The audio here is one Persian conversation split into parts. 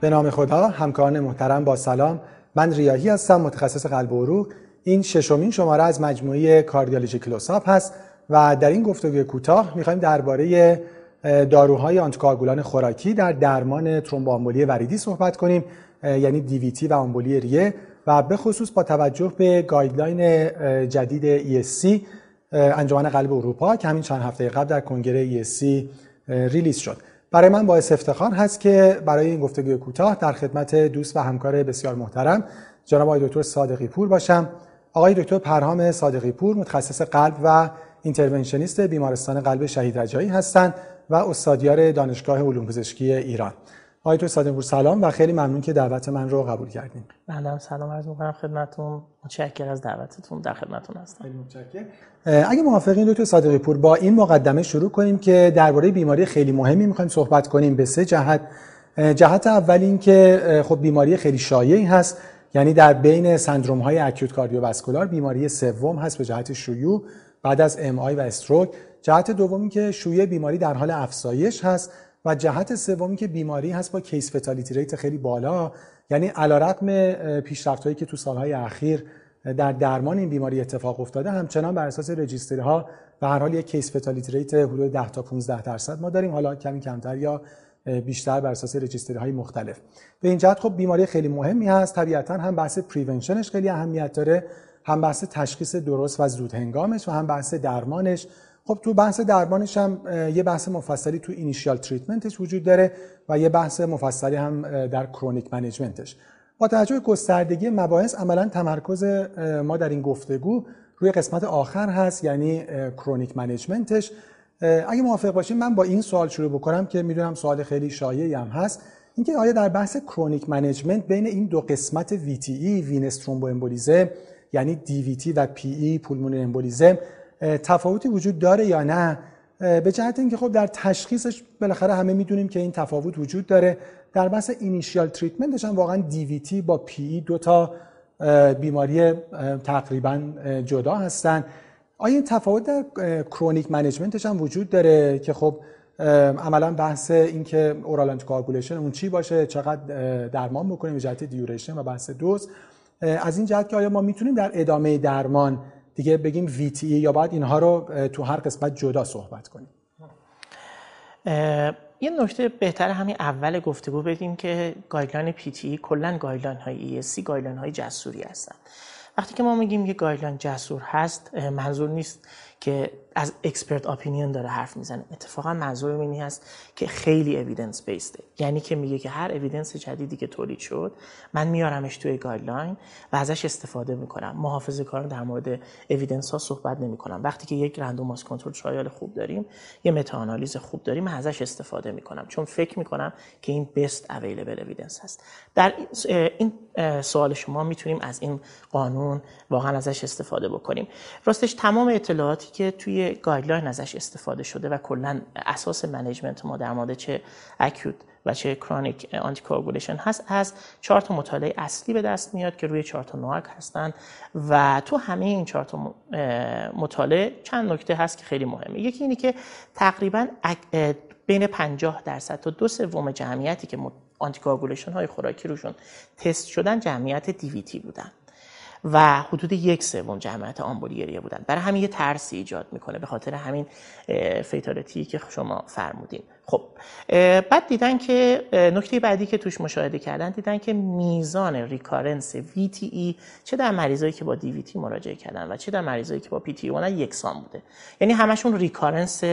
به نام خدا همکاران محترم با سلام. من ریاهی هستم متخصص قلب و عروق. این ششمین شماره از مجموعه Cardiology Close-Up هست و در این گفتگوی کوتاه می‌خوایم درباره داروهای آنتی‌کواگولان خوراکی در درمان ترومبوآمبولی وریدی صحبت کنیم یعنی DVT و آمبولی ریه و به خصوص با توجه به guideline جدید ESC انجمن قلب اروپا که همین چند هفته قبل در کنگره ESC release شد. برای من باعث افتخار هست که برای این گفتگوی کوتاه در خدمت دوست و همکار بسیار محترم جناب آقای دکتر صادقی پور باشم. آقای دکتر پرهام صادقی پور متخصص قلب و interventionist بیمارستان قلب شهید رجایی هستند و استادیار دانشگاه علوم پزشکی ایران. آقای دکتر سلام و خیلی ممنون که دعوت من رو قبول کردین. بنده سلام عرض می‌کنم خدمتتون. متشکرم از دعوتتون در خدمتتون هستم. خیلی متشکرم. اگه موافقین دکتر صادقی پور با این مقدمه شروع کنیم که درباره بیماری خیلی مهمی می‌خوایم صحبت کنیم به سه جهت. جهت اول این که خب بیماری خیلی شایعی هست یعنی در بین سندروم های acute cardiovascular بیماری سوم هست به جهت شیوع بعد از MI و stroke. جهت دومی که شیوع بیماری در حال افزایش هست و جهت سومی که بیماری هست با case fatality rate خیلی بالا یعنی علیرغم پیشرفت‌هایی که تو سالهای اخیر در درمان این بیماری اتفاق افتاده همچنان بر اساس registry ها به هر حال یک case fatality rate حدود 10 تا 15 درصد ما داریم حالا کمی کمتر یا بیشتر بر اساس registry های مختلف. به این جهت خب بیماری خیلی مهمی هست طبیعتا هم بحث prevention ش خیلی اهمیت داره هم بحث تشخیص درست و زود هنگامش و هم بحث درمانش خب تو بحث درمانش هم یه بحث مفصلی تو initial treatment ش وجود داره و یه بحث مفصلی هم در chronic management ش با توجه به گستردگی مباحث عملا تمرکز ما در این گفتگو روی قسمت آخر هست یعنی chronic management ش اگه موافق باشیم من با این سوال شروع بکنم که می‌دونم سوال خیلی شایعی هم هست. اینکه آیا در بحث chronic management بین این دو قسمت VTE venous thromboembolism یعنی DVT و PE pulmonary embolism تفاوتی وجود داره یا نه؟ به جهت اینکه خب در تشخیصش بالاخره همه می‌دونیم که این تفاوت وجود داره. در بحث initial treatment ش هم واقعا DVT با PE دو تا بیماری تقریبا جدا هستن. آیا این تفاوت در chronic management ش هم وجود داره که خب عملا بحث این که oral anticoagulation اون چی باشه چقدر درمان بکنیم به جهت duration و بحث دوز؟ از این جهت که آیا ما می‌تونیم در ادامه درمان دیگه بگیم VTE یا باید اینها رو تو هر قسمت جدا صحبت کنیم. یه نکته بهتر همین اول گفتگو بگیم که guideline PTE کلا guideline های ESC guideline های جسوری هستن. وقتی که ما میگیم که guideline جسور هست منظور نیست که از expert opinion داره حرف می‌زنه. اتفاقا منظور اینی هست که خیلی evidence based ه یعنی که میگه که هر evidence جدیدی که تولید شد من میارمش توی guideline و ازش استفاده می‌کنم. محافظه کارانه در مورد evidence ها صحبت نمی‌کنم وقتی که یک randomized control trial خوب داریم یه meta-analysis خوب داریم من ازش استفاده می‌کنم. چون فکر می‌کنم که این best available evidence هست. در این سوال شما می‌تونیم از این قانون واقعا ازش استفاده بکنیم. راستش تمام اطلاعاتی که توی guideline ازش استفاده شده و کلا اساس management ما در مورد چه acute و چه chronic anticoagulation هست از چهار تا مطالعه اصلی به دست میاد که روی چهار تا NOAC هستن و تو همه این چهار تا مطالعه چند نکته هست که خیلی مهمه. یکی اینی که تقریبا بین 50 درصد تا دو سوم جمعیتی که anticoagulation های خوراکی روشون تست شدن جمعیت DVT بودن. و حدود یک سوم جمعیت آمبولی ریه بودن. برای همین یه ترسی ایجاد می‌کنه به خاطر همین fatality که شما فرمودین. خب بعد دیدن که نکته بعدی که توش مشاهده کردن دیدن که میزان recurrence VTE چه در مریضایی که با DVT مراجعه کردن و چه در مریضایی که با اومدن یکسان بوده. یعنی همشون recurrence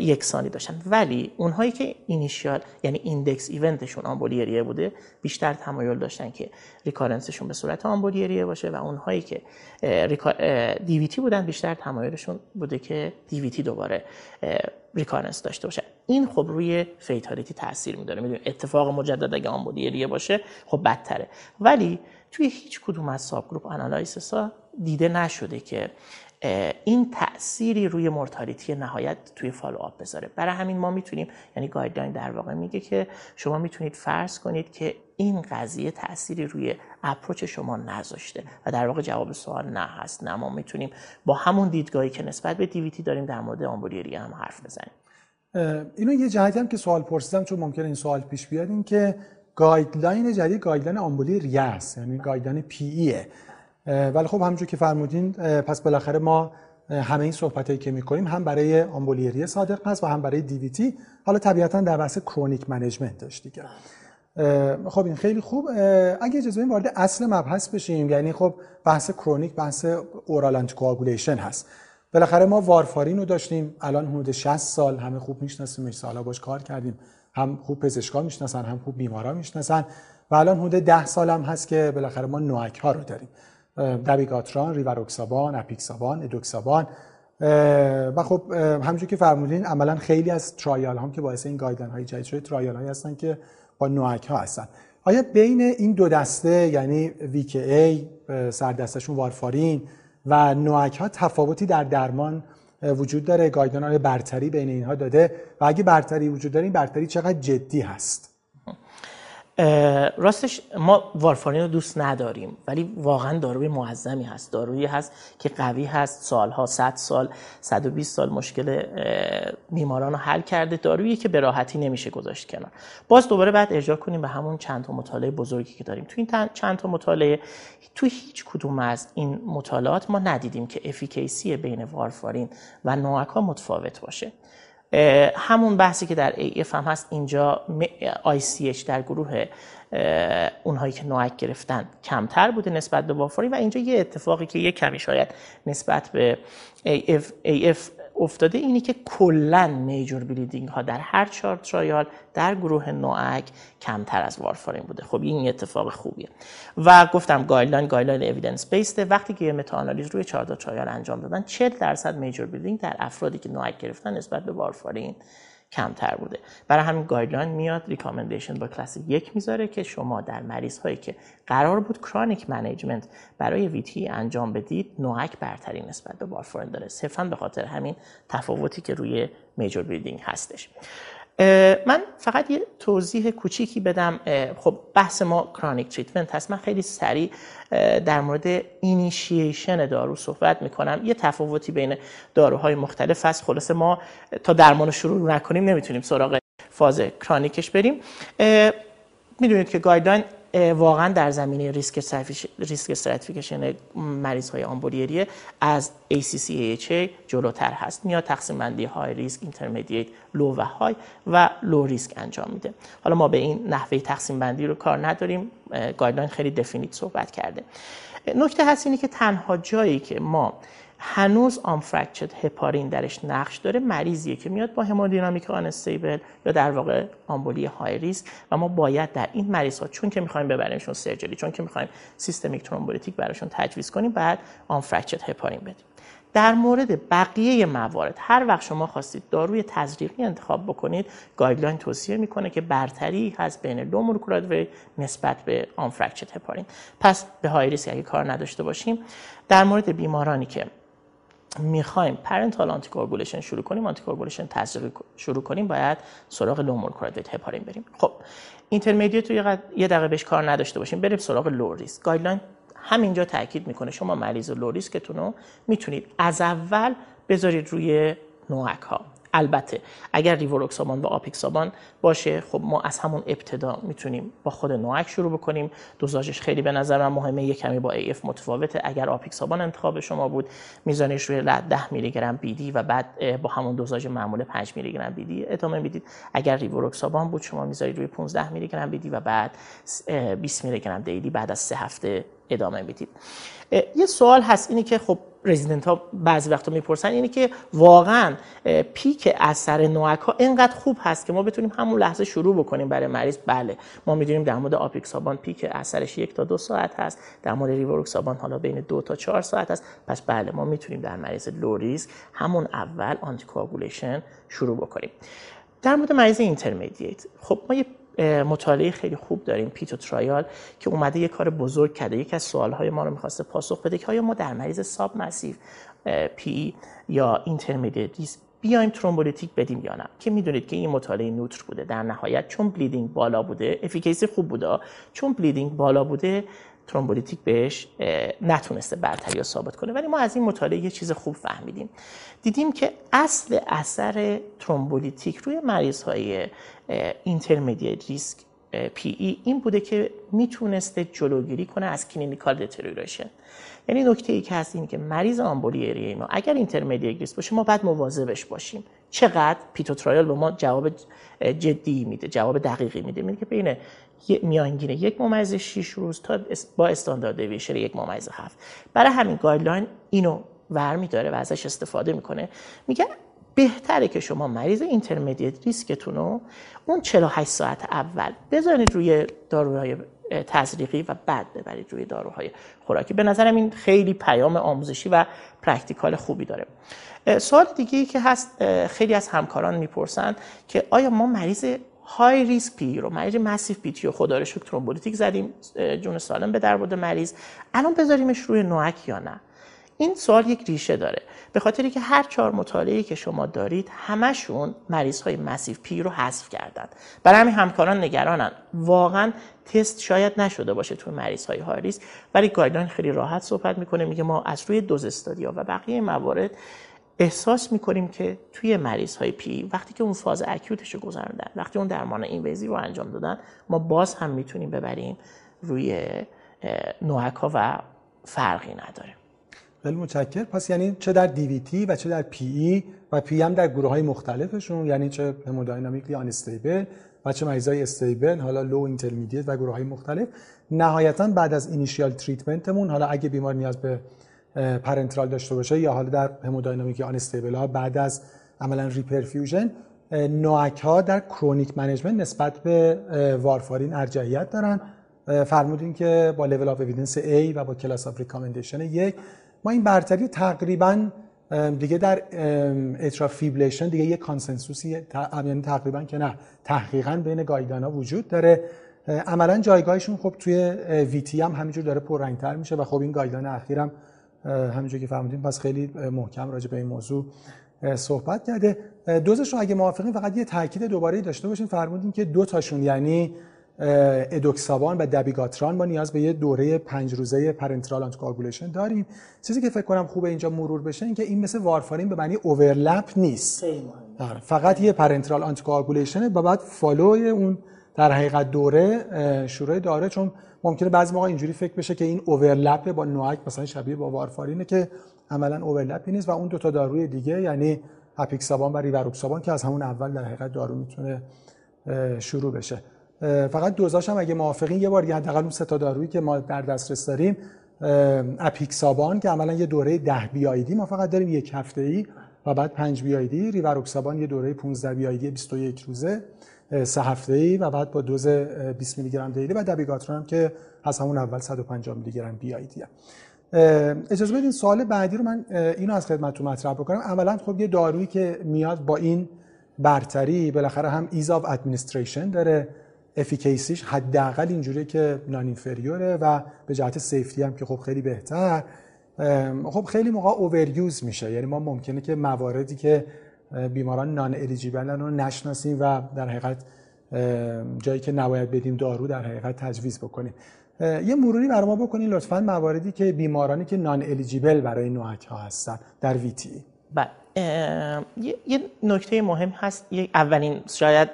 یکسانی داشتن. ولی اونهایی که initial یعنی index event شون آمبولی ریه بوده بیشتر تمایل داشتن که recurrence شون به صورت آمبولی ریه باشه و اونهایی که DVT بودن بیشتر تمایلشون بوده که DVT دوباره recurrence داشته باشه. این خب روی fatality تاثیر میذاره. می‌دونید اتفاق مجدد اگه آمبولی ریه باشه خب بدتره. ولی توی هیچ کدوم از subgroup analysis ها دیده نشده که این تأثیری روی mortality نهایتا توی follow up بذاره. برای همین ما می‌تونیم یعنی guideline در واقع میگه که شما می‌تونید فرض کنید که این قضیه تأثیری روی approach شما نذاشته و در واقع جواب سوال نه هست. نه ما می‌تونیم با همون دیدگاهی که نسبت به DVT داریم در مورد آمبولی ریه هم حرف بزنیم. اینو یه جهتی هم که سوال پرسیدم چون ممکنه این سوال پیش بیاد این که guideline جدید guideline آمبولی ریه است یعنی guideline PE ایه ولی خب همونجور که فرمودین پس بالاخره ما همه این صحبت هایی که می‌کنیم هم برای آمبولی ریه صادق هست و هم برای DVT حالا طبیعتا در بحث chronic management داشت دیگه. خب این خیلی خوب. اگه اجازه وارد اصل مبحث بشیم. یعنی خب بحث chronic بحث oral anticoagulation هست. بالاخره ما وارفارین رو داشتیم. الان حدود 60 سال همه خوب می‌شناسیم سالا باش کار کردیم. هم خوب پزشکا می‌شناسن هم خوب بیمارا می‌شناسن. و الان حدود 10 سال هم هست که بالاخره ما NOAC ها رو داریم. دبیگاتران، ریواروکسابان، اپیکسابان، ادوکسابان و خب همونجور که فرمودین عملا خیلی از trial هم که باعث این guideline های جدید شده trial هایی هستن که با NOAC ها هستن. آیا بین این دو دسته یعنی ای سردستشون وارفارین و نوک ها تفاوتی در درمان وجود داره؟ گایدلاین های برتری بین اینها داده. و اگه برتری وجود داره این برتری چقدر جدی هست؟ راستش ما وارفارین رو دوست نداریم ولی واقعا داروی معظمی هست. دارویی هست که قوی هست سالها 100 سال 120 سال مشکل بیماران رو حل کرده. دارویی که به راحتی نمیشه گذاشت کنار. باز دوباره بعد ارجاع کنیم به همون چند تا مطالعه بزرگی که داریم. تو این چند تا مطالعه تو هیچ کدوم از این مطالعات ما ندیدیم که افیکیسی بین وارفارین و نوعکا متفاوت باشه. همون بحثی که در AF هم هست اینجا ICH در گروه اونهایی که نوعک گرفتن کمتر بوده نسبت به وارفارین و اینجا یه اتفاقی که یه کمی شاید نسبت به AF, AF افتاده اینی که کلا major bleeding ها در هر چهار trial در گروه NOAC کمتر از وارفارین بوده. خب این اتفاق خوبیه. و گفتم guideline guideline evidence based ه وقتی که متا آنالیز روی 4 تا trial انجام دادن 40 درصد major bleeding در افرادی که NOAC گرفتن نسبت به وارفارین کمتر بوده. برای همین guideline میاد recommendation با کلاس یک می‌ذاره که شما در مریض هایی که قرار بود chronic management برای VTE انجام بدید NOAC برتری نسبت به وارفارین داره. صرفا به خاطر همین تفاوتی که روی major bleeding هستش. من فقط یه توضیح کوچیکی بدم. خب بحث ما chronic treatment هست. من خیلی سریع در مورد اینیشیشن دارو صحبت می‌کنم. یه تفاوتی بین داروهای مختلف هست. خلاصه ما تا درمان شروع نکنیم نمی‌تونیم سراغ فاز chronic ش بریم. می‌دونید که guideline واقعا در زمینه risk risk stratification مریض های آمبولی ریه از ACC جلوتر هست. میاد تقسیم بندی های risk intermediate low و high و low risk انجام میده. حالا ما به این نحوه تقسیم بندی رو کار نداریم. guideline خیلی definite صحبت کرده. نکته هست اینه که تنها جایی که ما هنوز unfractionated هپارین درش نقش داره مریضیه که میاد با hemodynamic unstable یا در واقع آمبولی high risk و ما باید در این مریض ها چون که می‌خوایم ببریمشون surgery چون که می‌خوایم systemic thrombolytic براشون تجویز کنیم باید unfractionated هپارین بدیم. در مورد بقیه موارد هر وقت شما خواستید داروی تزریقی انتخاب بکنید guideline توصیه می‌کنه که برتری هست بین low نسبت به unfractionated هپارین پس به high risk اگه کار نداشته باشیم در مورد بیمارانی که می‌خوایم parenteral anticoagulation شروع کنیم anticoagulation تزریق شروع کنیم باید سراغ low molecular heparin بریم. خب intermediate رو یه دقیقه بهش کار نداشته باشیم بریم سراغ low risk guideline همینجا تاکید می‌کنه شما مریض low risk تون رو می‌تونید از اول بذارید روی NOAC ها البته اگر ریوروکسابان و آپیکسابان باشه خب ما از همون ابتدا می‌تونیم با خود NOAC شروع بکنیم. دوزاژش خیلی به نظر من مهمه. یک کمی با AF متفاوته. اگر آپیکسابان انتخاب شما بود میزانش روی 10 میلی گرم BD و بعد با همون دوزاژ معمول 5 میلی گرم BD ادامه می‌دید. اگر ریوروکسابان بود شما می‌ذارید روی 15 میلی گرم BD و بعد 20 میلی گرم daily بعد از سه هفته ادامه می‌دید. یه سوال هست اینی که خب رزیدنت ها بعضی وقتا می‌پرسن اینی که واقعا peak اثر NOAC ها اینقدر خوب هست که ما بتونیم همون لحظه شروع بکنیم برای مریض؟ بله. ما می‌دونیم در مورد آپیکسابان peak اثرش یک تا دو ساعت هست. در مورد ریوروکسابان حالا بین دو تا چهار ساعت هست. پس بله ما می‌تونیم در مریض low risk همون اول anticoagulation شروع بکنیم. در مورد مریض intermediate خب ما یه مطالعه خیلی خوب داریم PEITHO trial که اومده یه کار بزرگ کرده. یکی از سوالهای ما رو می‌خواسته پاسخ بده که آیا ما در مریض submassive PE یا intermediate بیایم thrombolytic بدیم یا نه؟ که می‌دونید که این مطالعه neutral بوده. در نهایت چون bleeding بالا بوده efficacy خوب بوده چون bleeding بالا بوده thrombolytic بهش نتونسته برتری رو ثابت کنه. ولی ما از این مطالعه یه چیز خوب فهمیدیم. دیدیم که اصل اثر thrombolytic روی مریض های intermediate risk PE این بوده که می‌تونسته جلوگیری کنه از clinical deterioration یعنی نکته ای که هست این که مریض آمبولی ما اگر intermediate باشه ما باید مواظبش باشیم. چقدر؟ PEITHO trial به ما جواب جدی میده جواب دقیقی میده. میگه که بین میانگین یک ممیز 6 روز تا با standard deviation یک ممیز 7 برای همین guideline اینو ور میداره و ازش استفاده می‌کنه. میگه بهتره که شما مریض intermediate risk تون رو اون 48 ساعت اول بذارید روی داروهای تزریقی و بعد ببرید روی داروهای خوراکی. به نظرم این خیلی پیام آموزشی و practical خوبی داره. سوال دیگه که هست خیلی از همکاران می‌پرسن که آیا ما مریض high risk PE رو مریض massive PE و خدا رو شکر thrombolytic زدیم جون سالم به در برده مریض. الان بذاریمش روی NOAC یا نه؟ این سوال یک ریشه داره. به خاطری که هر چهار مطالعه که شما دارید همشون مریض های massive PE رو حذف کردن. برای همین همکاران نگرانن. واقعا تست شاید نشده باشه تو مریض های high risk ولی guideline خیلی راحت صحبت می‌کنه میگه ما از روی dose studyا و بقیه موارد احساس می‌کنیم که توی مریض های PE وقتی که اون فاز acute ش رو گذراندن وقتی اون درمان invasive ی رو انجام دادن ما باز هم می‌تونیم ببریم روی NOAC ها و فرقی نداره. خیلی متشکر پس یعنی چه در DVT و چه در PE و PE هم در گروه های مختلفشون یعنی چه hemodynamically unstable و چه مریضای stable حالا low intermediate و گروه های مختلف. نهایتا بعد از initial treatment مون حالا اگه بیمار نیاز به parenteral داشته باشه یا حالا در hemodynamic unstable ها بعد از عملا reperfusion NOAC ها در chronic management نسبت به وارفارین ارجحیت دارن. فرمودین که با level of evidence A و با class of recommendation یک ما این برتری تقریبا دیگه در atrial fibrillation دیگه یه consensus ی یعنی تقریبا که نه تحقیقا بین guideline ا وجود داره. عملا جایگاهشون خب توی VTE هم همینجور داره پررنگتر میشه و خب این guideline اخیرم همینجور که فهمیدیم پس خیلی محکم راجع به این موضوع صحبت کرده. دوزش رو اگه موافقین فقط یه تاکید دوباره داشته باشیم فرمودیم که دو تاشون یعنی ادوکسابان و دبیگاتران ما نیاز به یه دوره پنج روزه parenteral anticoagulation داریم. چیزی که فکر کنم خوبه اینجا مرور بشه این که این مثل وارفارین به معنی overlap نیست. آره، فقط یه parenteral anticoagulation و بعد follow ی اون در حقیقت دوره شروع داره. چون ممکنه بعضی موقع اینجوری فکر بشه که این overlap با NOAC مثلا شبیه با وارفارینه که عملا overlap ی نیست و اون دو تا داروی دیگه یعنی اپیکسابان و ریوروکسابان که از همون اول در حقیقت دارو می‌تونه شروع بشه. فقط دوزاش هم اگه موافقین یه بار دیگه حداقل اون سه تا دارویی که ما در دسترس داریم اپیکسابان که عملا یه دوره 10 BID ما فقط داریم یک هفته ای و بعد 5 BID ریوروکسابان یه دوره 15 BID 21 روزه. سه هفته ای و بعد با دوز 20 میلی گرم daily و دبیگاتران هم که از همون اول 150 میلی گرم BID اجازه بدین سوال بعدی رو من اینو از خدمتتون مطرح بکنم. اولا خب یه دارویی که میاد با این برتری بالاخره هم ease of administration داره efficacy ش حداقل اینجوریه که non-inferior ه و به جهت safety هم که خب خیلی بهتر. خب خیلی موقع overuse میشه. یعنی ما ممکنه که مواردی که بیماران non-eligible ن رو نشناسیم و در حقیقت جایی که نباید بدیم دارو در حقیقت تجویز بکنیم. یه مروری برای ما بکنین لطفا مواردی که بیمارانی که نان الیجیبل برای نوعک ها هستن در ویتی. بله. یه نکته مهم هست. اولین شاید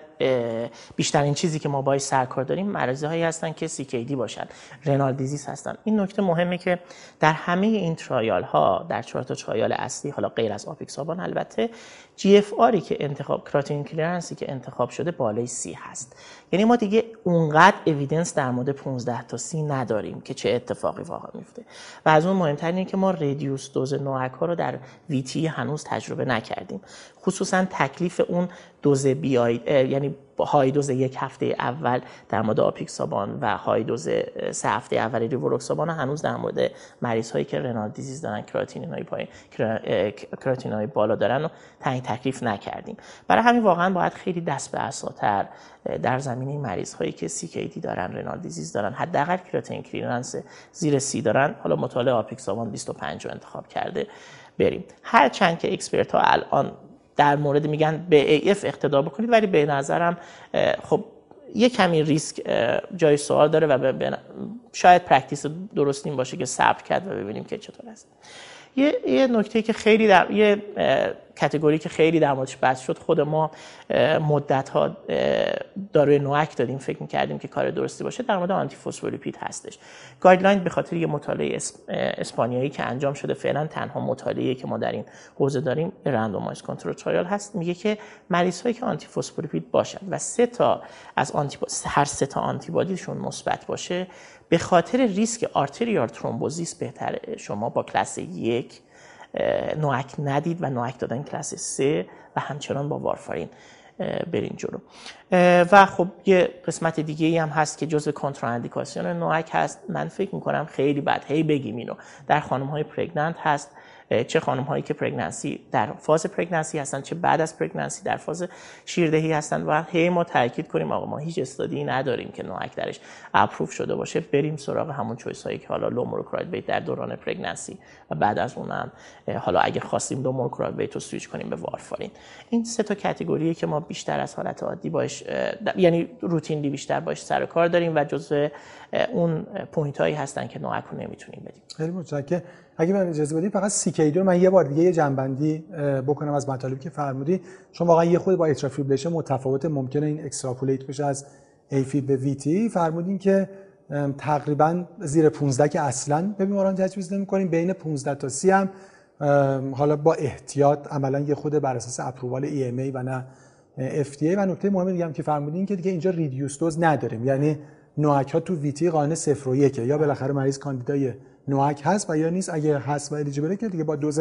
بیشترین چیزی که ما باید سرکار داریم مریضی هایی هستن که دی باشن. رنال دیزیز هستن. این نکته مهمه که در همه این ترایال ها در چهار تا ترایال اصلی حالا غیر از آپیکسابان البته آری که انتخاب creatinine clearance ی که انتخاب شده بالای سی هست. یعنی ما دیگه اونقدر evidence در مورد 15 تا سی نداریم که چه اتفاقی واقع میفته. و از اون مهمتر اینه که ما reduced dose NOAC ها رو در VTE هنوز تجربه نکردیم. خصوصا تکلیف اون دوز بیاید یعنی high dose یک هفته اول در مورد آپیکسابان و high dose سه هفته اول ریوروکسابان هنوز در مورد مریض هایی که renal disease دارن کراتینین های پایین کراتینین های بالا دارن و تعیین تکلیف نکردیم. برای همین واقعا باید خیلی دست به عصاتر در زمینه مریض هایی که CKD دارن renal disease دارن حداقل creatinine clearance زیر سی دارن. حالا مطالعه آپیکسابان 25 رو انتخاب کرده بریم. هر چند که expert ها الان در مورد میگن به AF اقتدا بکنید ولی به نظرم خب یه کمی ریسک جای سوال داره و شاید practice درست این باشه که صبر کرد و ببینیم که چطور است. یه, یه نکته که خیلی در یه category که خیلی در موردش بحث شد خود ما مدت ها داروی NOAC دادیم فکر می‌کردیم که کار درستی باشه در مورد antiphospholipid هستش. guideline به خاطر یه مطالعه اسپانیایی که انجام شده فعلا تنها مطالعه که ما در این حوزه داریم randomized control trial هست. میگه که مریض که antiphospholipid باشن و سه تا از anti هر سه تا antibody شون مثبت باشه به خاطر ریسک arterial thrombosis بهتره. شما با کلاس یک NOAC ندید و NOAC دادن کلاس سه و همچنان با وارفارین برین جلو. و خب یه قسمت دیگه ای هم هست که جزء کنتراندیکاسیون NOAC هست. من فکر می‌کنم خیلی بد هی بگیم اینو. در خانم های pregnant هست. چه خانم هایی که pregnancy در فاز pregnancy هستن چه بعد از pregnancy در فاز شیردهی هستن و هی ما تاکید کنیم آقا ما هیچ study نداریم که NOAC درش approve شده باشه بریم سراغ همون choice هایی که حالا low weight در دوران pregnancy و بعد از اونم حالا اگه خواستیم low weight رو سویچ کنیم به وارفارین. این سه تا category ه که ما بیشتر از حالت عادی باش یعنی routinely بیشتر باش سر کار داریم و جزء اون point هایی هستن که NOAC رو نمی‌تونیم بدیم. خیلی متشکرم. اگه من اجازه بدید فقط CKD من یه بار دیگه یه جمع‌بندی بکنم از مطالبی که فرمودی. چون واقعا یه خرده با atrial fibrillation متفاوت ممکنه این extrapolate بشه از AFib به VTE فرمودین که تقریبا زیر 15 که اصلا به بیماران تجویز نمی‌کنیم بین 15 تا 30 هم حالا با احتیاط عملا یه خرده بر اساس approval EMA و نه FDA و نکته مهم دیگه هم که فرمودین که دیگه اینجا reduced dose نداریم. یعنی NOAC ها تو VTE قانون 0 و 1 یا بالاخره مریض کاندیدای NOAC هست و یا نیست. اگه هست و eligible که دیگه با دوز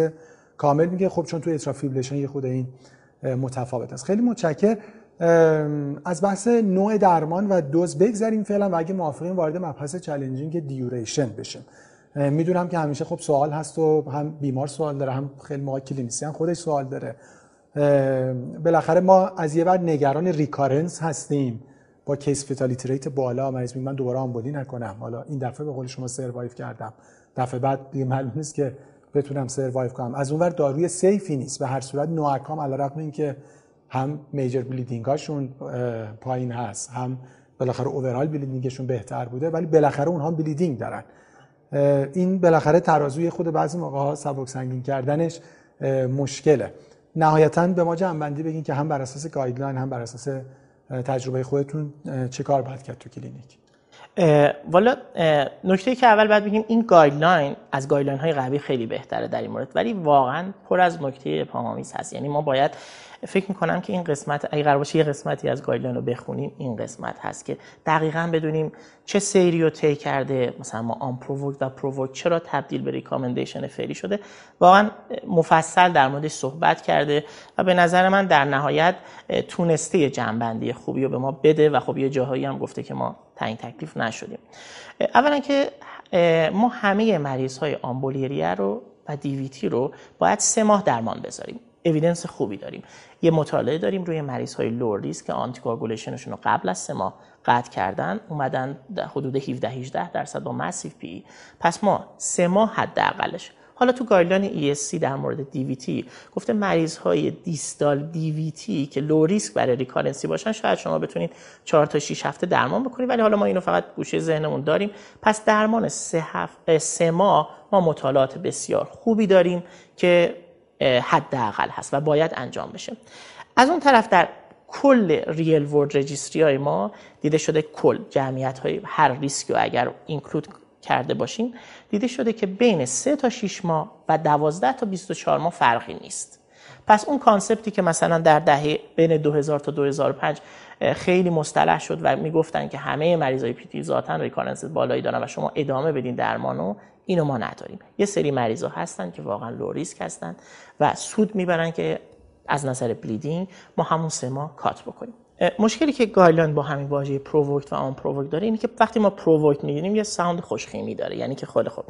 کامل میگه خب چون تو atrial fibrillation یه خود این متفاوت است. خیلی متشکر. از بحث نوع درمان و دوز بگذریم فعلا و اگه موافقین وارد مبحث challenging duration بشیم می‌دونم که همیشه خب سوال هست و هم بیمار سوال داره هم خیلی موقع clinician خودش سوال داره. بالاخره ما از یه ور نگران recurrence هستیم. با case fatality rate بالا مریض من دوباره آمبولی نکنم. حالا این دفعه به قول شما survive کردم. دفعه بعد دیگه معلوم نیست که بتونم survive کنم. از اونور داروی safe ی نیست. به هر صورت NOAC ام علیرغم اینکه هم major bleeding هاشون پایین هست هم بالاخره overall bleeding شون بهتر بوده ولی بالاخره اونها bleeding دارن. این بالاخره ترازوی خود بعضی موقع ها سبک سنگین کردنش مشکله. نهایتا به ما جمع‌بندی بگین که هم بر اساس guideline هم بر اساس تجربه خودتون چه کار باید کرد تو کلینیک؟ والا نکته که اول باید بگیم این guideline از guideline های قبلی خیلی بهتره در این مورد ولی واقعا پر از نکته پامامیز هست. یعنی ما باید فکر می‌کنم که این قسمت اگه قرار باشه یه قسمتی از guideline رو بخونیم این قسمت هست که دقیقا بدونیم چه سیری رو طی کرده. مثلا ما unprovoked و provoked چرا تبدیل به recommendation فعلی شده. واقعا مفصل در موردش صحبت کرده و به نظر من در نهایت تونسته جمع‌بندی خوبی رو به ما بده و خب یه جاهایی هم گفته که ما تعیین تکلیف نشدیم. اولا که ما همه مریض های رو و DVT رو باید سه ماه درمان بذاریم. evidence خوبی داریم. یه مطالعه داریم روی مریض های low risk که anticoagulation شون رو قبل از سه ماه قطع کردن اومدن حدود 17 18 درصد با massive PE پس ما سه ماه حداقلش. حالا تو guideline ESC در مورد DVT گفته مریض های distal DVT که low risk برای recurrence ی باشن شاید شما بتونید 4 تا 6 هفته درمان بکنید ولی حالا ما اینو فقط گوشه ذهنمون داریم. پس درمان سه, هفت، سه ماه ما مطالعات بسیار خوبی داریم که حداقل هست و باید انجام بشه. از اون طرف در کل ریل ورد رجیستری های ما دیده شده کل جمعیت های هر ریسکی رو اگر اینکلود کرده باشیم دیده شده که بین 3 تا 6 ماه و 12 تا 24 ماه فرقی نیست. پس اون concept ی که مثلا در دهه بین 2000 تا 2005 خیلی مصطلح شد و می‌گفتن که همه مریضای VTE ذاتا recurrence بالایی دارن و شما ادامه بدین درمانو اینو ما نداریم. یه سری مریضا هستن که واقعا low risk هستن و سود می‌برن که از نظر bleeding ما همون سه ماه cut بکنیم. مشکلی که guideline با همین واژه provoked و unprovoked داره اینه که وقتی ما provoked می‌گیریم یه sound خوشخیمی داره یعنی که خود خب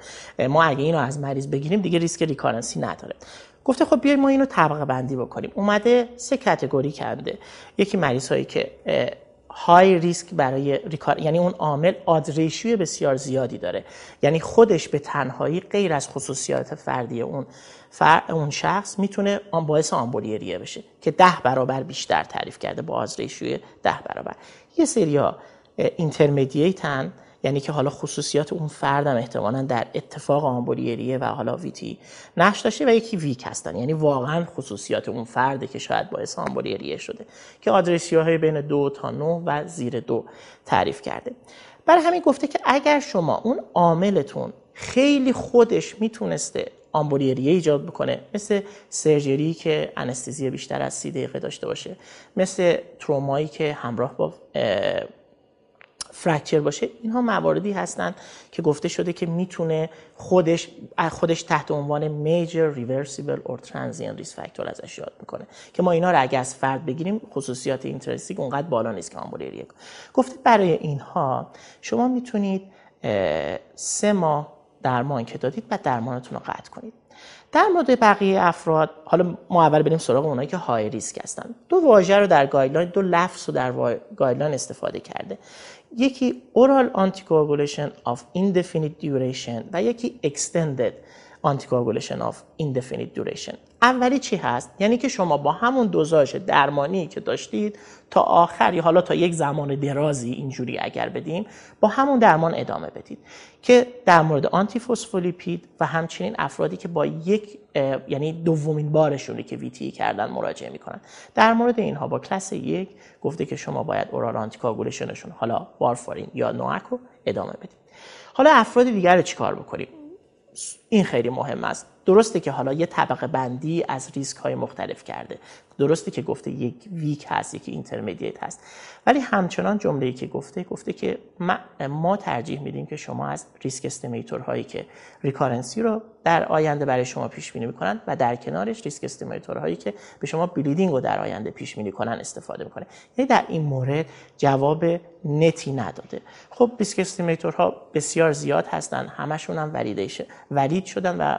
ما اگه اینو از مریض بگیریم دیگه ریسک recurrence ی نداره. گفته خب بیایم ما اینو طبقه بندی بکنیم. اومده سه category کرده. یکی مریض هایی که high risk برای recur یعنی اون عامل odds بسیار زیادی داره. یعنی خودش به تنهایی غیر از خصوصیات فردی اون فر... اون شخص می‌تونه آن باعث آمبولی ریه بشه که ده برابر بیشتر تعریف کرده با odds ratio ی ده برابر. یه سری ها اینترمدییتن یعنی که حالا خصوصیات اون فردم احتمالا در اتفاق آمبولیریه و حالا ویتی نقش داشته و یکی ویک هستن. یعنی واقعا خصوصیات اون فرده که شاید باعث آمبولیریه شده. که آدرسیاهای بین دو تا نه و زیر دو تعریف کرده. برای همین گفته که اگر شما اون عاملتون خیلی خودش می‌تونسته آمبولیریه ایجاد بکنه مثل سرجری که انستزی بیشتر از سی دقیقه داشته باشه. مثل ترومایی که همراه با fracture باشه. اینها مواردی هستند که گفته شده که می‌تونه خودش خودش تحت عنوان major reversible or transient risk factor ازش یاد می‌کنه. که ما اینا رو اگه از فرد بگیریم خصوصیات intrinsic اونقدر بالا نیست که آمبولی ریه. گفته برای اینها شما می‌تونید سه ماه درمان که دادید و درمانتون رو قطع کنید. در مورد بقیه افراد حالا ما اول بریم سراغ اونایی که high risk هستن. دو واژه رو در guideline دو لفظ رو در guideline استفاده کرده. یکی oral anticoagulation of indefinite duration و یکی extended anticoagulation of indefinite duration. اولی چی هست؟ یعنی که شما با همون دوزاژ درمانی که داشتید تا آخر یا حالا تا یک زمان درازی اینجوری اگر بدیم با همون درمان ادامه بدید. که در مورد antiphospholipid و همچنین افرادی که با یک یعنی دومین بارشونه که VTE کردن مراجعه می‌کنن. در مورد اینها با کلاس یک گفته که شما باید oral anticoagulation شون حالا وارفارین یا NOAC ادامه بدید. حالا افراد دیگر رو چیکار بکنیم؟ این خیلی مهم است. درسته که حالا یه طبقه بندی از ریسک های مختلف کرده. درسته که گفته یک weak هست یکی intermediate هست. ولی همچنان جمله‌ای که گفته گفته که ما ترجیح میدیم که شما از risk estimator هایی که recurrence ی رو در آینده برای شما پیش بینی می‌کنن و در کنارش risk estimator هایی که به شما bleeding رو در آینده پیش بینی کنن استفاده می‌کنه. یعنی در این مورد جواب نتی نداده. خب risk estimator ها بسیار زیاد هستن همشون هم valid شدن و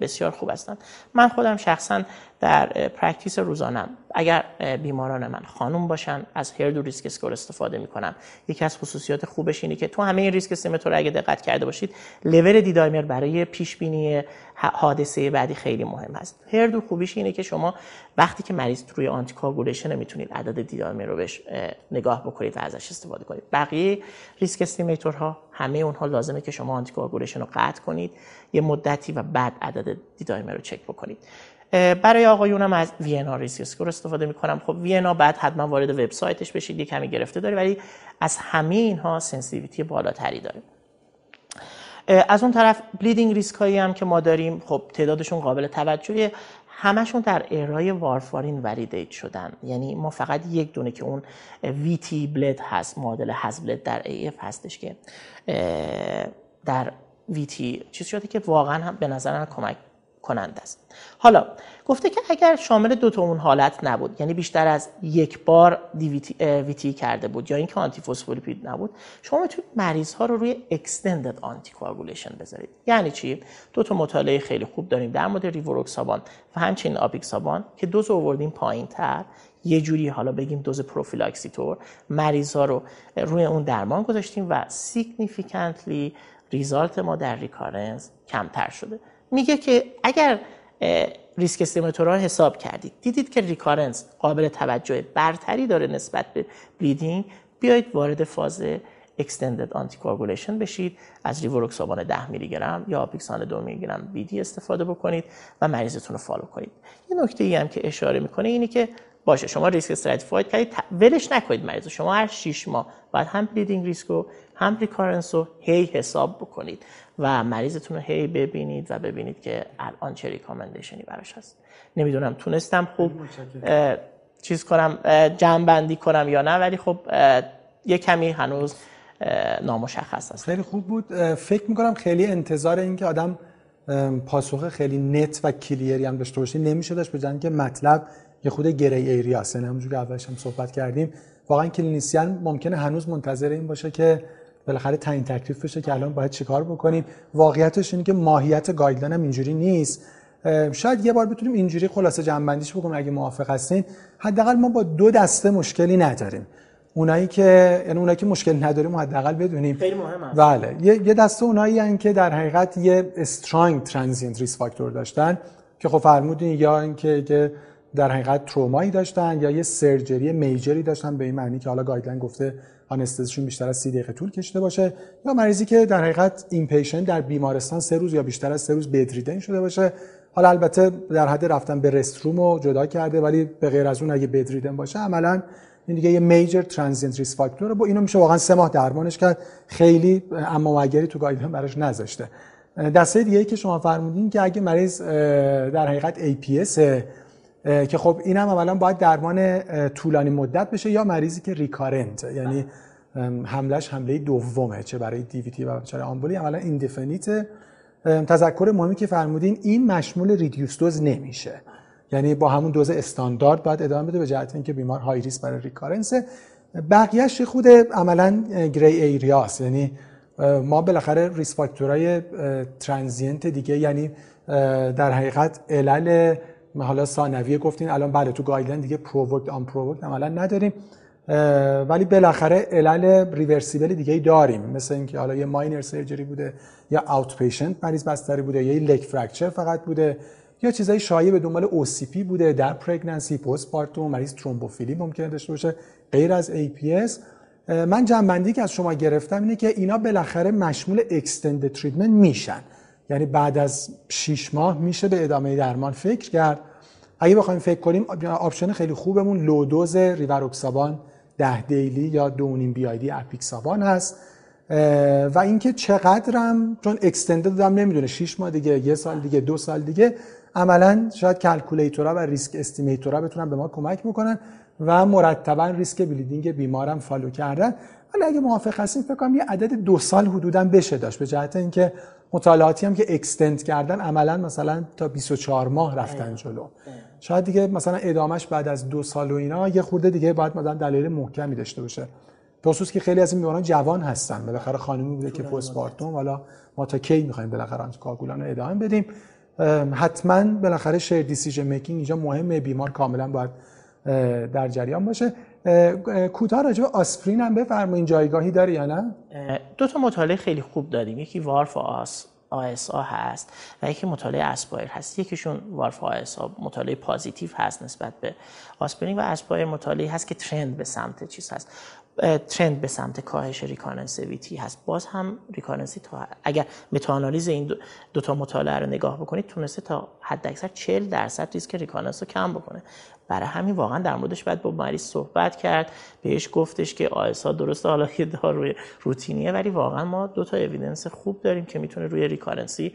بسیار خوب هستند من خودم شخصا در practice روزانم. اگر بیماران من خانم باشن از HERDOO risk score استفاده می‌کنم. یکی از خصوصیات خوبش اینه که تو همه این risk estimator رو اگه دقت کرده باشید level D-dimer برای پیش بینی حادثه بعدی خیلی مهم هست. HERDOO خوبیش اینه که شما وقتی که مریض روی anticoagulation می‌تونید عدد D-dimer رو بهش نگاه بکنید و ازش استفاده کنید. بقیه risk estimator ها همه اونها لازمه که شما anticoagulation رو قطع کنید یه مدتی و بعد عدد D-dimer رو چک بکنید. برای آقایونم از Vienna risk score استفاده می‌کنم. خب Vienna بعد حتما وارد وبسایتش بشید یه کمی گرفتاری داره ولی از همه اینها sensitivity بالاتری داره. از اون طرف bleeding risk هایی هم که ما داریم خب تعدادشون قابل توجهه همشون در era ی وارفارین validate شدن. یعنی ما فقط یک دونه که اون VTE-BLEED هست معادل HAS-BLED در AF هستش که در VTE چیز شده که واقعا هم به نظر کمک کننده است. حالا گفته که اگر شامل دو تا اون حالت نبود یعنی بیشتر از یک بار VTE کرده بود یا اینکه antiphospholipid نبود شما می‌تونید مریض ها رو روی extended anticoagulation بذارید. یعنی چی؟ دو تا مطالعه خیلی خوب داریم در مورد ریوروکسابان و همچنین apixaban که دوز آوردیم پایین تر یه جوری حالا بگیم دوز پروفیلاکسی‌طور مریض ها رو روی اون درمان گذاشتیم و significantly result ما در recurrence کمتر شده. میگه که اگر risk estimator ها رو حساب کردید دیدید که recurrence قابل توجه برتری داره نسبت به bleeding بیایید وارد فاز extended anticoagulation بشید از ریوروکسابان 10 میلی گرم یا apixaban 2 میلی گرم BID استفاده بکنید و مریضتون رو follow کنید. یه نکته ای هم که اشاره می‌کنه اینه که باشه. شما risk stratified کردید ولش نکنید مریض شما هر 6 ماه بعد هم bleeding risk رو هم recurrence رو هی حساب بکنید و مریضتون رو هی ببینید و ببینید که الان چه recommendation ی براش هست. نمی‌دونم تونستم خوب چیز کنم جمع بندی کنم یا نه ولی خب یه کمی هنوز نامشخص هست. خیلی خوب بود. فکر می‌کنم خیلی انتظار این که آدم پاسخ خیلی neat و clear ی هم داشته باشه نمیشه داشت بجن که مطلب یه خرده gray area هست همونجوری اولش هم صحبت کردیم. واقعا clinician ممکنه هنوز منتظر این باشه که بالاخره تعیین تکلیف بشه که الان باید چیکار بکنیم. واقعیتش اینه که ماهیت guideline هم اینجوری نیست. شاید یه بار بتونیم اینجوری خلاصه جمع‌بندیش بکنیم. اگه موافق هستین حداقل ما با دو دسته مشکلی نداریم. اونایی که یعنی اونایی که مشکل نداریم حداقل بدونیم. خیلی مهم بله. یه دسته اونایی هن که در حقیقت یه strong transient risk factor داشتن که خب فرمودین یا اینکه در حقیقت ترومایی داشتن یا یه surgery major ی داشتن به این معنی که حالا guideline گفته anesthesia شون بیشتر از 30 دقیقه طول کشیده باشه یا مریضی که در حقیقت inpatient در بیمارستان سه روز یا بیشتر از سه روز bedridden شده باشه. حالا البته در حد رفتن به restroom رو جدا کرده ولی به غیر از اون اگه bedridden باشه عملا این دیگه یه major transient risk factor با اینو میشه واقعا سه ماه درمانش کرد. خیلی اما و اگری تو guideline براش نذاشته. دسته دیگه که شما فرمودین که اگه مریض در حقیقت APS که خب این هم اولا باید درمان طولانی مدت بشه یا مریضی که recurrent یعنی حمله‌ش حمله دومه چه برای DVT و چه آمبولی. اولا indefinite تذکر مهمی که فرمودین این مشمول reduced dose نمیشه. یعنی با همون دوز استاندارد باید ادامه بده به جهت اینکه بیمار high risk برای recurrence بقیهش خود عملا gray area ست یعنی ما بالاخره risk factor های transient دیگه یعنی در حقیقت علل حالا ثانویه گفتین الان بله تو guideline دیگه provoked unprovoked عملا نداریم. ولی بالاخره علل reversible دیگه ای داریم. مثل اینکه حالا یه minor surgery بوده یا outpatient مریض بستری بوده یا یه leg fracture فقط بوده یا چیزای شایع به دنبال OCP بوده در pregnancy postpartum مریض ترومبوفیلی ممکنه داشته باشه غیر از APS من جمع‌بندی که از شما گرفتم اینه که اینا بالاخره مشمول extended treatment میشن. یعنی بعد از 6 ماه میشه به ادامه درمان فکر کرد. اگه بخوایم فکر کنیم option خیلی خوبمون low dose rivaroxaban 10 daily یا دونیم BID apixaban هست. و اینکه چقدرم چون extended دادم نمی‌دونه 6 ماه دیگه یه سال دیگه دو سال دیگه عملا شاید calculator ها و risk estimator ها بتونن به ما کمک می‌کنن و مرتبا ریسک bleeding بیمارم follow کردن. ولی اگه موافق هستیم فکر کنم یه عدد دو سال حدودا بشه داشت به جهت اینکه مطالعاتی هم که extend کردن عملا مثلا تا 24 ماه رفتن جلو. شاید دیگه مثلا ادامش بعد از دو سال و اینا یه خورده دیگه باید مثلا دلیل محکمی داشته باشه. خصوص که خیلی از این بیماران جوان هستن. بالاخره خانمی بوده که postpartum حالا ما تا کی می‌خوایم بالاخره آنتیکاگولان رو ادامه بدیم؟ حتما بالاخره shared decision making اینجا مهمه. بیمار کاملا باید در جریان باشه. کوتاه راجع به آسپرین هم بفرمایید جایگاهی داره یا نه؟ دو تا مطالعه خیلی خوب داریم. یکی WARFASA هست و یکی مطالعه ASPIRE هست. یکیشون WARFASA مطالعه positive هست نسبت به آسپرین و ASPIRE مطالعه هست که trend به سمت چیز هست. trend به سمت کاهش recurrence ی VTE هست. باز هم recurrency تا اگر متاآنالیز این دو تا مطالعه رو نگاه بکنید تونسته تا حد اکثر 40 درصد ریسک recurrence رو کم بکنه. برای همین واقعا در موردش باید با مریض صحبت کرد. بهش گفتش که ASA درسته حالا یه داروی روتینیه ولی واقعا ما دو تا evidence خوب داریم که می‌تونه روی recurrency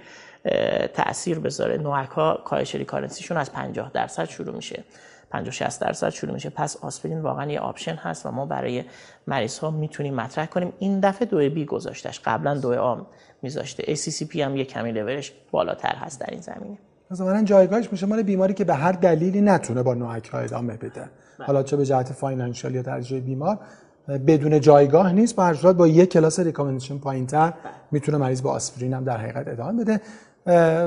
تاثیر بذاره. NOAC ها کاهش recurrency شون از 50 درصد شروع میشه. 50 60 درصد شروع میشه. پس آسپرین واقعا یه option هست و ما برای مریض ها می‌تونیم مطرح کنیم. این دفعه دو B گذاشتش. قبلا دو A میذاشته. ACCP هم یه کمی لورش بالاتر هست در این زمینه. مثلا جایگاهش میشه مال بیماری که به هر دلیلی نتونه با NOAC ها ادامه بده. بله. حالا چه به جهت financial یا ترجیح بیمار بدون جایگاه نیست. با هر با یک class recommendation پایینتر بله. می‌تونه مریض با آسپرین هم در حقیقت ادامه بده.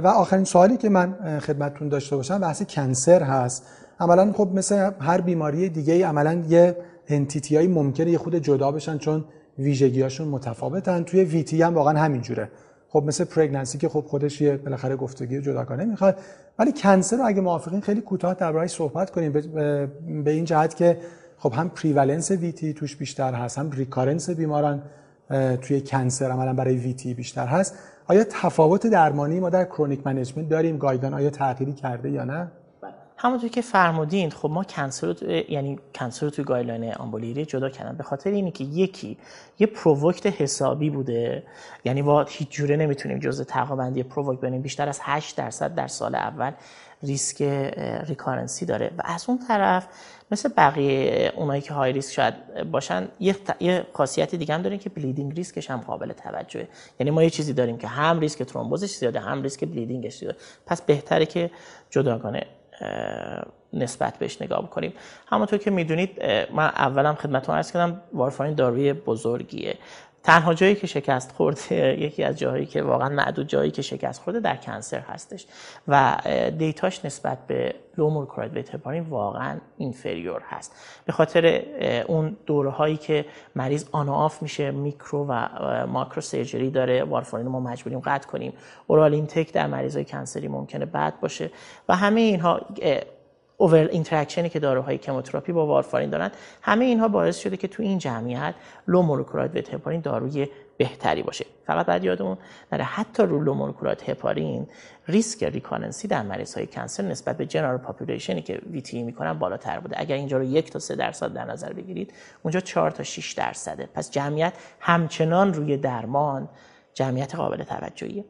و آخرین سوالی که من خدمتتون داشته باشم بحث cancer هست. عملا خب مثل هر بیماری دیگه ای عملا یه entity های ممکنه یه خود جدا بشن چون ویژگیهاشون متفاوتن. توی VTE هم واقعا همینجوره. خب مثل pregnancy که خب خودش یه بالاخره گفتگی جداگانه می‌خواد. ولی cancer رو اگه موافقین خیلی کوتاه دربارهش صحبت کنیم. به این جهت که خب هم prevalence VTE توش بیشتر هست هم recurrence بیماران توی cancer عملا برای VTE بیشتر هست. آیا تفاوت درمانی ما در chronic management داریم؟ guideline آیا تغییری کرده یا نه؟ همونطور که فرمودین خب ما cancer رو یعنی cancer توی guideline آمبولیری جدا کردن. به خاطر اینی که یکی یه provoked حسابی بوده. یعنی با هیچ جوره نمی‌تونیم جزء طبقه‌بندی provoked بنیم. بیشتر از 8 درصد در سال اول risk recurrence ی داره. و از اون طرف مثل بقیه اونایی که high risk شاید باشن یه, یه خاصیت دیگه هم داریم که bleeding risk ش هم قابل توجهه. یعنی ما یه چیزی داریم که هم ریسک ترومبوزش زیاده هم risk bleeding ش زیاده. پس بهتره که جداگانه نسبت بهش نگاه بکنیم. همونطور که می‌دونید من اولم خدمتتون عرض کردم وارفارین داروی بزرگیه. تنها جایی که شکست خورده یکی از جاهایی که واقعا معدود جایی که شکست خورده در cancer هستش. و data ش نسبت به low molecular weight واقعا inferior هست. به خاطر اون دوره هایی که مریض on off میشه میکرو و macro surgery داره وارفارین ما مجبوریم قطع کنیم. oral intake در مریض های cancer ی ممکنه بد باشه. و همه اینها اوور interaction ی که داروهای chemotherapy با وارفارین دارن همه اینها باعث شده که تو این جمعیت low molecular weight heparin داروی بهتری باشه. فقط بعد یادمون نره حتی رو low molecular weight heparin risk recurrence ی در مریض های cancer نسبت به general population ی که VTE می‌کنن بالاتر بوده. اگر اینجا رو یک تا سه درصد در نظر بگیرید اونجا 4 تا 6 درصده. پس جمعیت همچنان روی درمان جمعیت قابل توجهیه.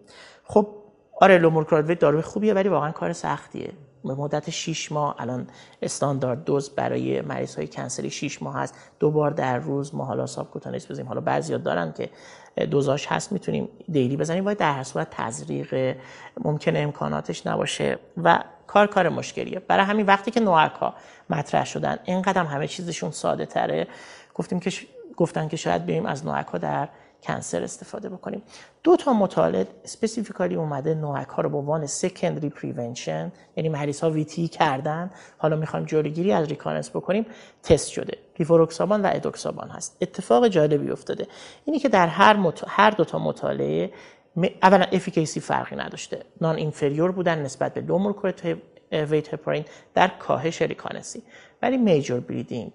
خب آره low molecular weight داروی خوبیه ولی واقعا کار سختیه. به مدت 6 ماه الان استاندارد dose برای مریض های cancer ی 6 ماه هست. دو بار در روز ما حالا subcutaneous بزنیم. حالا بعضیا دارن که dose هاش هست می‌تونیم daily بزنیم. ولی در صورت تزریق ممکنه امکاناتش نباشه و کار کار مشکلیه. برای همین وقتی که NOAC ها مطرح شدن اینقدر همه چیزشون ساده تره. گفتیم که گفتن که شاید بریم از NOAC در cancer استفاده بکنیم. دو تا مطالعه specifically اومده NOAC ها رو به عنوان secondary prevention یعنی مریض ها VTE کردن. حالا می‌خوایم جلوگیری از recurrence بکنیم. تست شده. ریفوروکسابان و edoxaban هست. اتفاق جالبی افتاده. اینی که در هر مط... هر دو تا مطالعه اولا efficacy فرقی نداشته. non-inferior بودن نسبت به low weight heparin در کاهش recurrence ی ولی major bleeding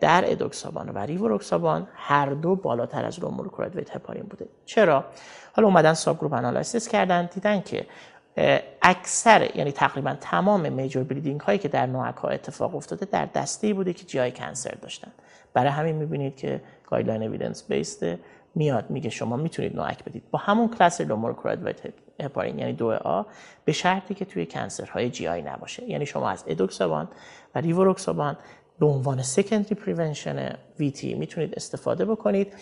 در edoxaban و ریوروکسابان هر دو بالاتر از low molecular weight heparin بوده. چرا؟ حالا اومدن subgroup analysis کردن دیدن که اکثر یعنی تقریبا تمام major bleeding هایی که در NOAC ها اتفاق افتاده در دسته بوده که GI cancer داشتن. برای همین می‌بینید که guideline evidence based ه میاد میگه شما می‌تونید NOAC بدید. با همون class low molecular weight heparin یعنی 2A به شرطی که توی cancer های GI نباشه. یعنی شما از edoxaban و ریوروکسابان به عنوان secondary prevention VTE می‌تونید استفاده بکنید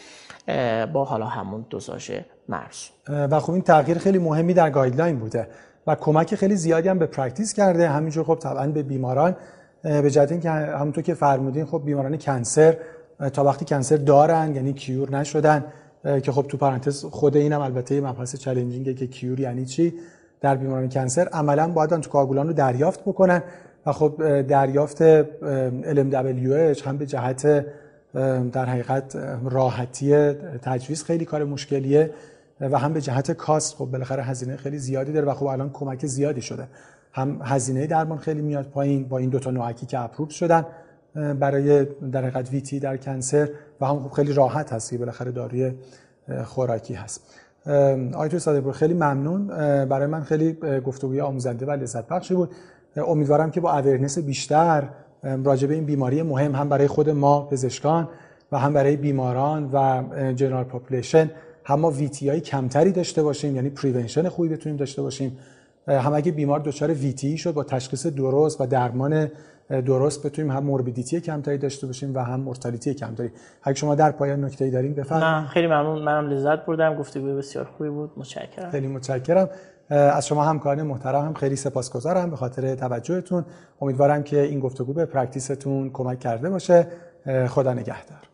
با حالا همون دوزاژ مرز. و خب این تغییر خیلی مهمی در guideline بوده و کمک خیلی زیادی هم به practice کرده. همینجور خب طبعا به بیماران به جهت اینکه همونطور که فرمودین خب بیماران cancer تا وقتی cancer دارن یعنی cure نشدن که خب تو پرانتز خود اینم البته مبحث چالنجینگه که کیور یعنی چی؟ در بیماران کنسر عملا باید آنتیکواگولان رو دریافت بکنن و خب دریافت LMWH هم به جهت در حقیقت راحتی تجویز خیلی کار مشکلیه و هم به جهت کاست خب بالاخره هزینه خیلی زیادی داره و خب الان کمک زیادی شده. هم هزینه درمان خیلی میاد پایین با این دوتا نوعکی که اپروب شدن برای در حقیقت ویتی در کنسر و هم خب خیلی راحت هست که بالاخره داروی خوراکی هست. آیتو صادقپور خیلی ممنون. برای من خیلی گفتگوی آموزنده و لذت بخشی بود. امیدوارم که با awareness بیشتر راجع به این بیماری مهم هم برای خود ما پزشکان و هم برای بیماران و general population هم ما VTE های کمتری داشته باشیم یعنی prevention خوبی بتونیم داشته باشیم. هم اگه بیمار دچار VTE شد با تشخیص درست و درمان درست بتونیم هم موربیدیتی کمتری داشته باشیم و هم مورتالیتی کمتری. اگه شما در پایان نکته‌ای دارین بفرمایید. خیلی ممنون. منم لذت بردم. گفتگوی بسیار خوبی بود. متشکرم. خیلی متشکرم. از شما همکاران محترم هم خیلی سپاسگزارم به خاطر توجهتون. امیدوارم که این گفتگو به پرکتیستون کمک کرده باشه. خدا نگهدار.